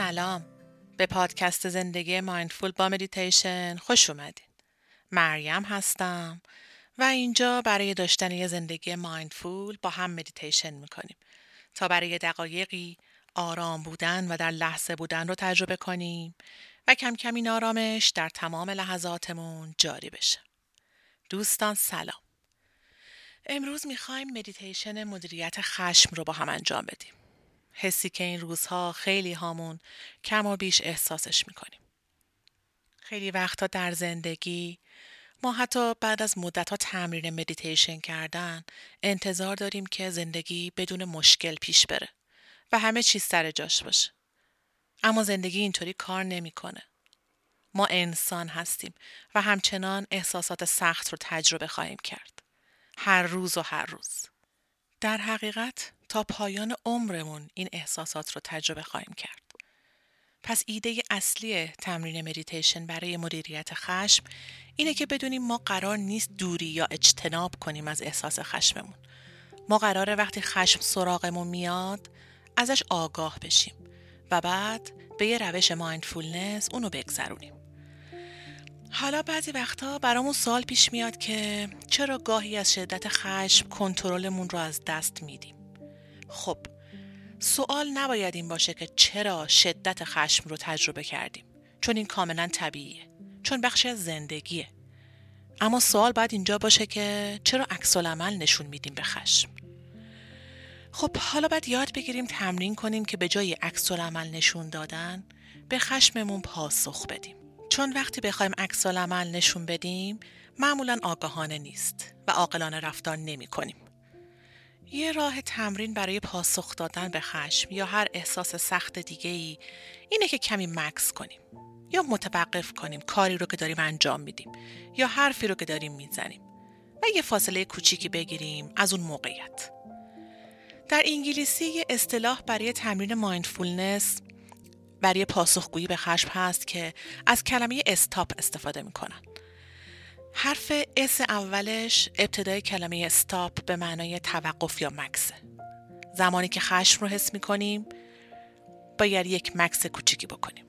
سلام. به پادکست زندگی mindful با مدیتیشن خوش اومدین. مریم هستم و اینجا برای داشتن یه زندگی mindful با هم مدیتیشن می‌کنیم تا برای دقایقی آرام بودن و در لحظه بودن رو تجربه کنیم و کم کم این آرامش در تمام لحظاتمون جاری بشه. دوستان سلام. امروز می‌خوایم مدیتیشن مدیریت خشم رو با هم انجام بدیم. حسی که این روزها خیلی هامون کم و بیش احساسش می‌کنیم. خیلی وقتا در زندگی ما حتی بعد از مدت ها تمرین مدیتیشن کردن انتظار داریم که زندگی بدون مشکل پیش بره و همه چیز سر جاش باشه. اما زندگی اینطوری کار نمی‌کنه. ما انسان هستیم و همچنان احساسات سخت رو تجربه خواهیم کرد. هر روز و هر روز. در حقیقت تا پایان عمرمون این احساسات رو تجربه خواهیم کرد. پس ایده اصلی تمرین مدیتیشن برای مدیریت خشم اینه که بدونیم ما قرار نیست دوری یا اجتناب کنیم از احساس خشممون. ما قراره وقتی خشم سراغمون میاد ازش آگاه بشیم و بعد به یه روش mindfulness اونو بگذرونیم. حالا بعضی وقتا برامون سوال پیش میاد که چرا گاهی از شدت خشم کنترلمون رو از دست میدیم خب سوال نباید این باشه که چرا شدت خشم رو تجربه کردیم. چون این کاملا طبیعیه. چون بخشی از زندگیه. اما سوال باید اینجا باشه که چرا عکس نشون میدیم به خشم؟ خب حالا باید یاد بگیریم تمرین کنیم که به جای عکس نشون دادن به خشممون پاسخ بدیم. چون وقتی بخوایم عکس نشون بدیم معمولا آگاهانه نیست و عاقلانه رفتار نمی کنیم. یه راه تمرین برای پاسخ دادن به خشم یا هر احساس سخت دیگه ای اینه که کمی مکس کنیم یا متوقف کنیم کاری رو که داریم انجام میدیم یا حرفی رو که داریم می‌زنیم و یه فاصله کوچیکی بگیریم از اون موقعیت. در انگلیسی یه اصطلاح برای تمرین mindfulness برای پاسخگویی به خشم هست که از کلمه stop استفاده می‌کنن. حرف S اولش ابتدای کلمه stop به معنای توقف یا مکثه. زمانی که خشم رو حس می‌کنیم باید یک مکث کوچیکی بکنیم.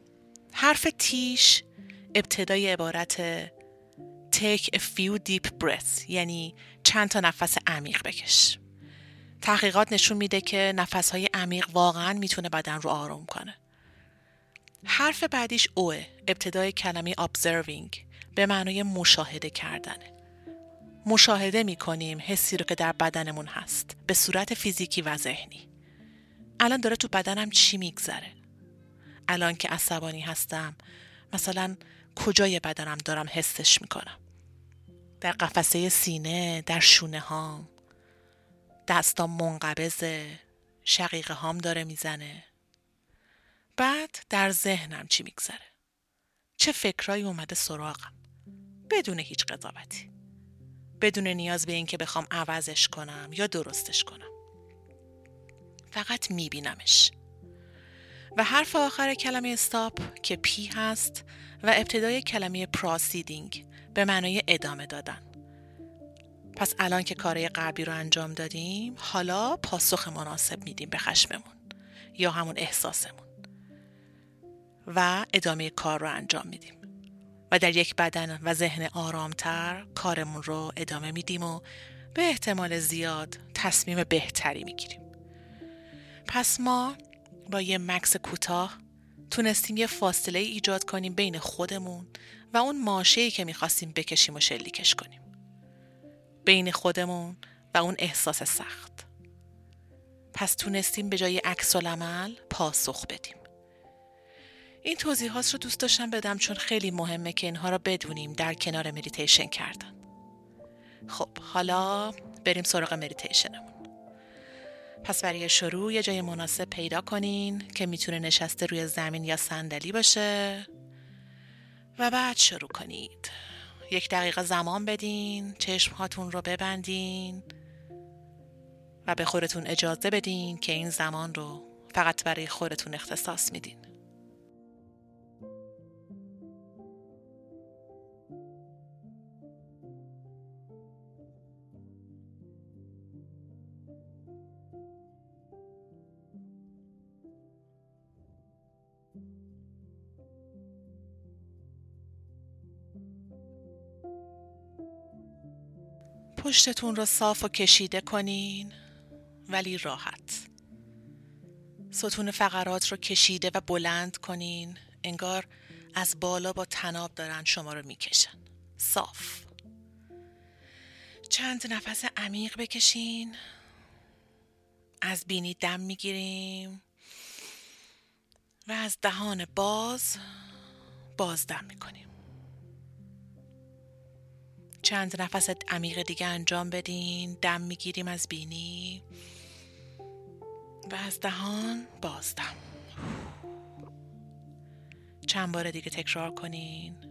حرف T ش ابتدای عبارت take a few deep breaths یعنی چند تا نفس عمیق بکش. تحقیقات نشون میده که نفسهای عمیق واقعا می‌تونه بدن رو آروم کنه. حرف بعدیش اوه ابتدای کلمه observing به معنای مشاهده کردنه. مشاهده می کنیم حسی رو که در بدنمون هست به صورت فیزیکی و ذهنی. الان داره تو بدنم چی میگذره؟ الان که عصبانی هستم مثلا کجای بدنم دارم حسش می‌کنم؟ در قفسه سینه در شونه هام؟ دستام منقبضه شقیقه هام داره می‌زنه؟ بعد در ذهنم چی میگذره؟ چه فکرایی اومده سراغم؟ بدون هیچ قضاوتی. بدون نیاز به اینکه بخوام عوضش کنم یا درستش کنم. فقط میبینمش. و حرف آخر کلمه استاپ که پی هست و ابتدای کلمه پراسیدینگ به معنای ادامه دادن. پس الان که کارهای قبلی رو انجام دادیم حالا پاسخ مناسب میدیم به خشممون یا همون احساسمون. و ادامه کار رو انجام میدیم. و در یک بدن و ذهن آرامتر کارمون رو ادامه میدیم و به احتمال زیاد تصمیم بهتری می‌گیریم. پس ما با یه مکس کوتاه تونستیم یه فاصله ایجاد کنیم بین خودمون و اون ماشه‌ای که می‌خواستیم بکشیم و شلیکش کنیم. بین خودمون و اون احساس سخت. پس تونستیم به جای عکس العمل پاسخ بدیم. این توضیحات رو دوست داشتم بدم چون خیلی مهمه که اینها رو بدونیم در کنار مدیتیشن کردن. خب حالا بریم سراغ مدیتیشنمون. پس برای شروع یه جای مناسب پیدا کنین که می‌تونه نشسته روی زمین یا صندلی باشه و بعد شروع کنید. یک دقیقه زمان بدین چشم هاتون رو ببندین و به خودتون اجازه بدین که این زمان رو فقط برای خودتون اختصاص میدین. پشتتون رو صاف و کشیده کنین. ولی راحت. ستون فقرات رو کشیده و بلند کنین. انگار از بالا با تناب دارن شما رو می‌کشن. صاف. چند نفس عمیق بکشین. از بینی دم می‌گیریم. و از دهان باز بازدم می‌کنیم. چند نفس عمیق دیگه انجام بدین دم می‌گیریم از بینی. و از دهان بازدم چند بار دیگه تکرار کنین.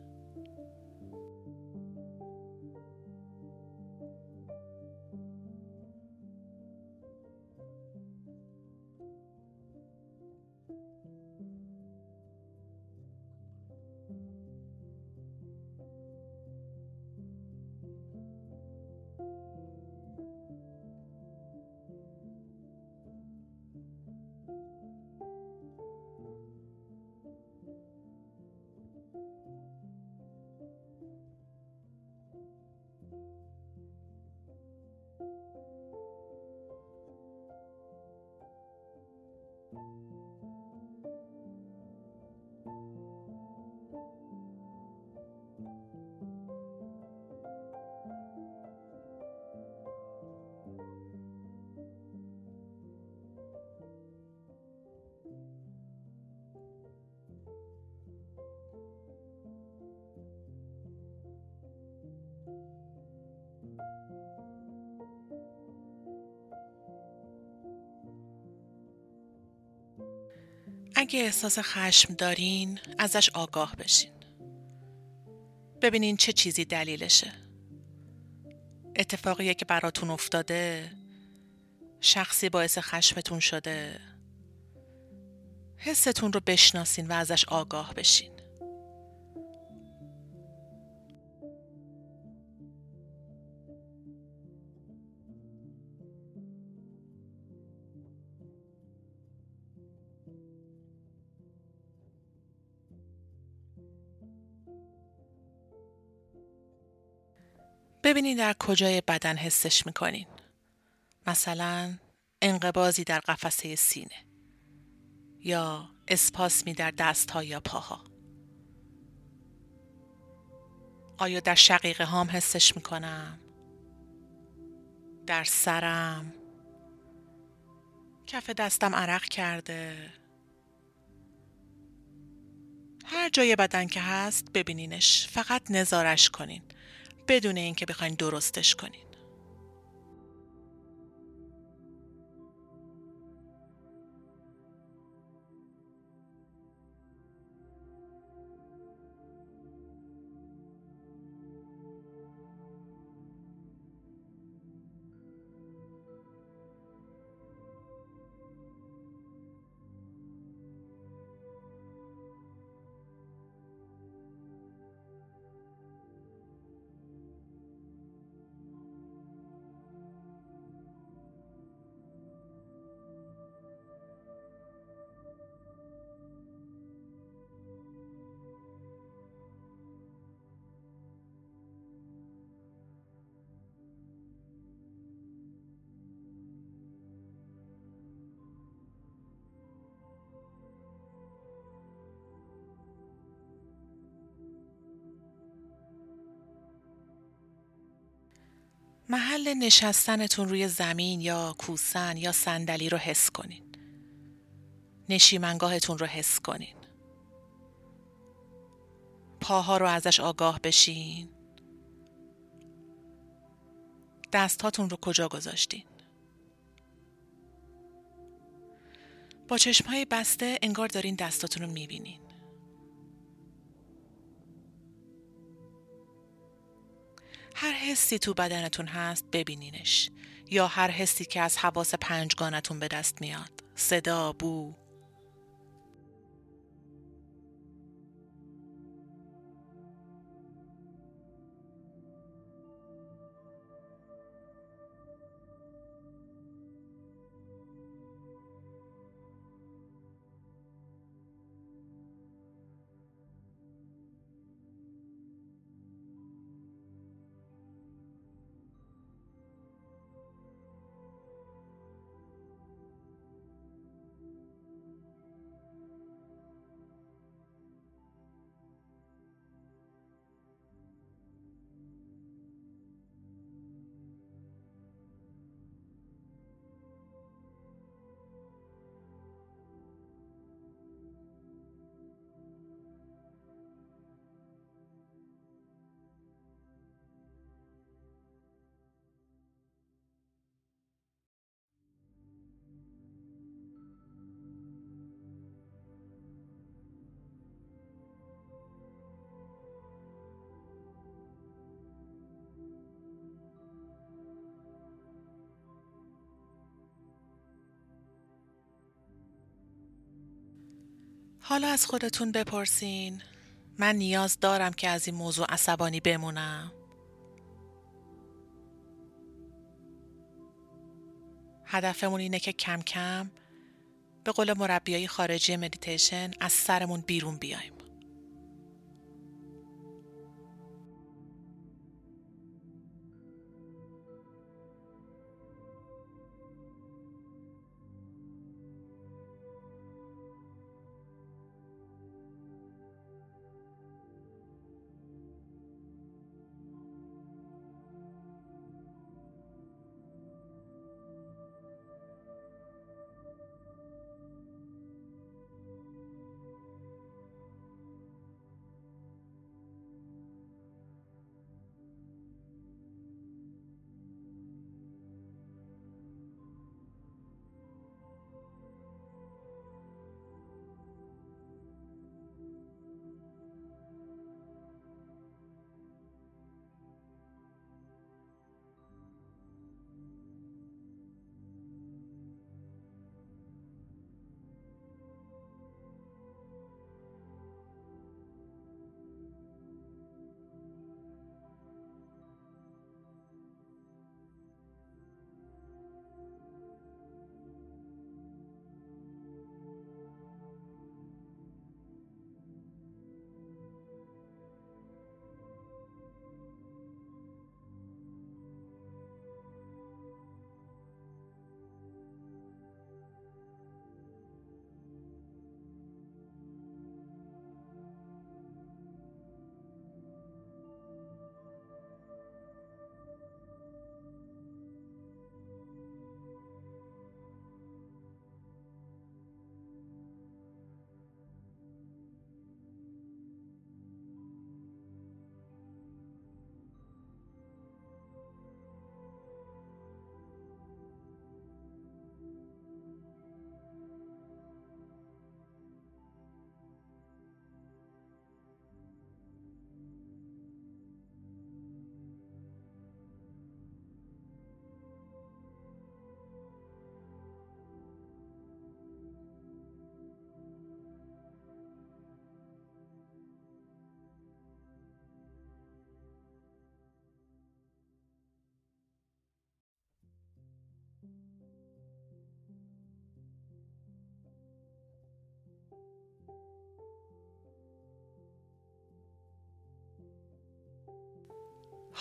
اگه احساس خشم دارین ازش آگاه بشین. ببینین چه چیزی دلیلشه. اتفاقیه که براتون افتاده شخصی باعث خشمتون شده. حستون رو بشناسین و ازش آگاه بشین. ببینید در کجای بدن حسش می‌کنین. مثلا انقبازی در قفسه سینه یا اسپاسمی در دست ها یا پاها. آیا در شقیقه هام حسش می‌کنم؟ در سرم؟ کف دستم عرق کرده؟ هر جای بدن که هست ببینینش فقط نظارش کنین بدون اینکه بخواین درستش کنین. محل نشستنتون روی زمین یا کوسن یا صندلی رو حس کنین. نشیمنگاهتون رو حس کنین. پاها رو ازش آگاه بشین. دستهاتون رو کجا گذاشتین؟ با چشمهای بسته انگار دارین دستاتون رو می‌بینین. هر حسی تو بدنتون هست ببینینش. یا هر حسی که از حواس پنجگانتون به دست میاد. صدا بو. حالا از خودتون بپرسین. من نیاز دارم که از این موضوع عصبانی بمونم. هدفمون اینه که کم کم به قول مربیای خارجی مدیتیشن از سرمون بیرون بیایم.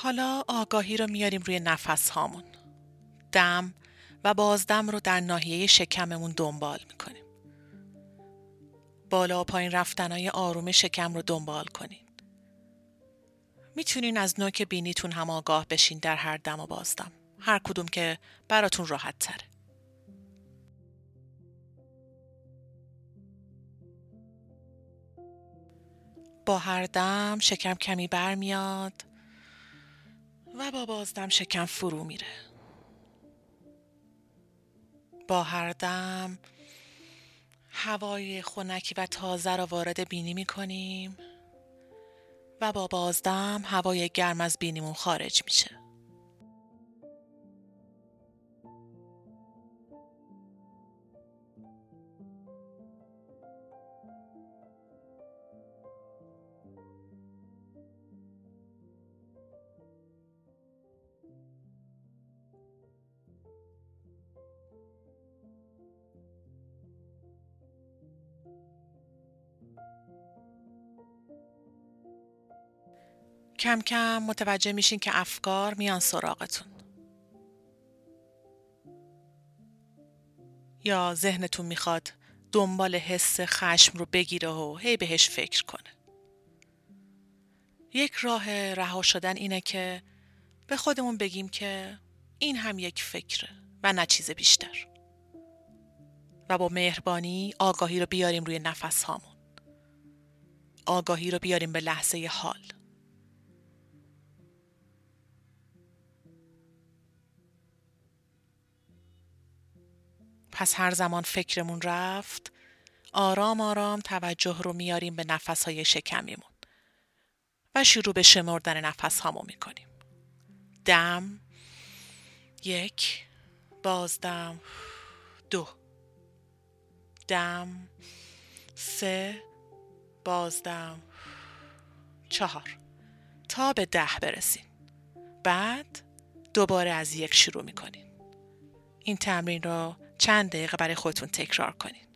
حالا آگاهی رو میاریم روی نفس هامون. دم و بازدم رو در ناحیه شکممون دنبال می‌کنیم. بالا و پایین رفتنهای آروم شکم رو دنبال کنین. می‌تونین از نوک بینیتون هم آگاه بشین در هر دم و بازدم. هر کدوم که براتون راحت تره. با هر دم شکم کمی برمیاد و با بازدم شکم فرو میره با هر دم هوای خنکی و تازه را وارد بینی می کنیم و با بازدم هوای گرم از بینیمون خارج میشه. کم کم متوجه میشین که افکار میان سراغتون. یا ذهنتون می‌خواد دنبال حس خشم رو بگیره و هی بهش فکر کنه. یک راه رها شدن اینه که به خودمون بگیم که این هم یک فکره و نه چیز بیشتر. و با مهربانی آگاهی رو بیاریم روی نفس هامون. آگاهی رو بیاریم به لحظه حال. پس هر زمان فکرمون رفت آرام آرام توجه رو میاریم به نفس های شکمیمون و شروع به شمردن نفس هامو می‌کنیم. دم یک بازدم دو. دم سه بازدم چهار. تا به ده برسین بعد دوباره از یک شروع می‌کنین این تمرین رو چند دقیقه برای خودتون تکرار کنین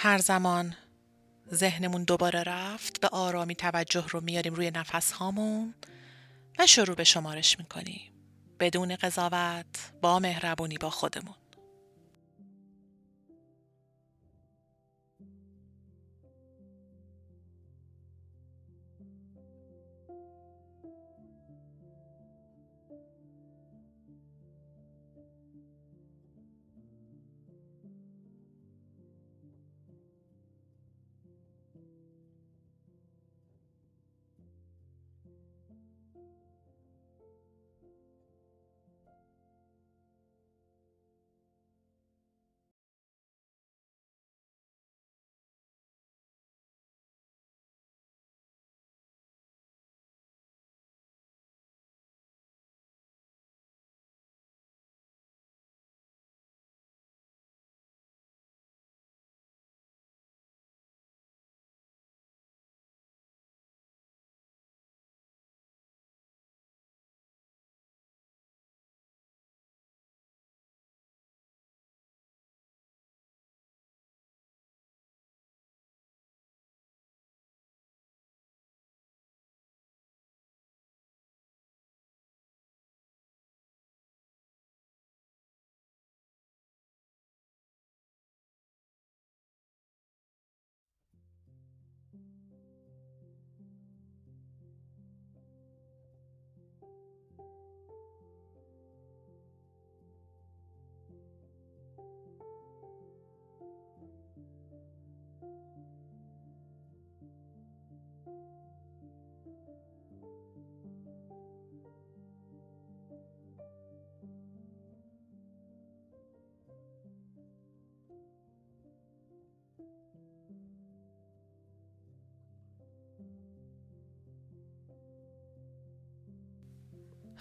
هر زمان ذهنمون دوباره رفت به آرامی توجه رو میاریم روی نفس هامون و شروع به شمارش می‌کنیم. بدون قضاوت با مهربونی با خودمون.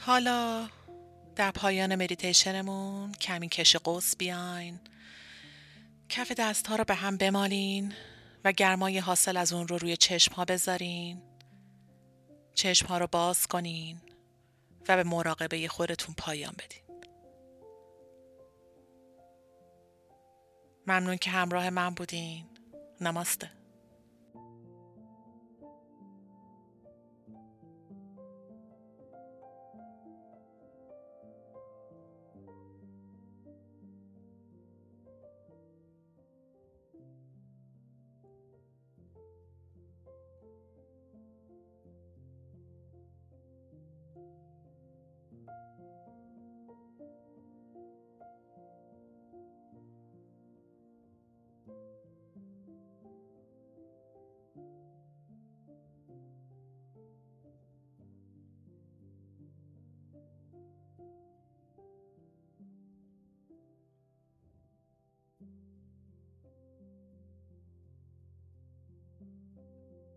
حالا در پایان مدیتیشنمون کمی کش قوس بیاین. کف دست ها رو به هم بمالین و گرمای حاصل از اون رو روی چشم ها بذارین. چشم ها رو باز کنین و به مراقبه خودتون پایان بدین. ممنون که همراه من بودین. نماسته.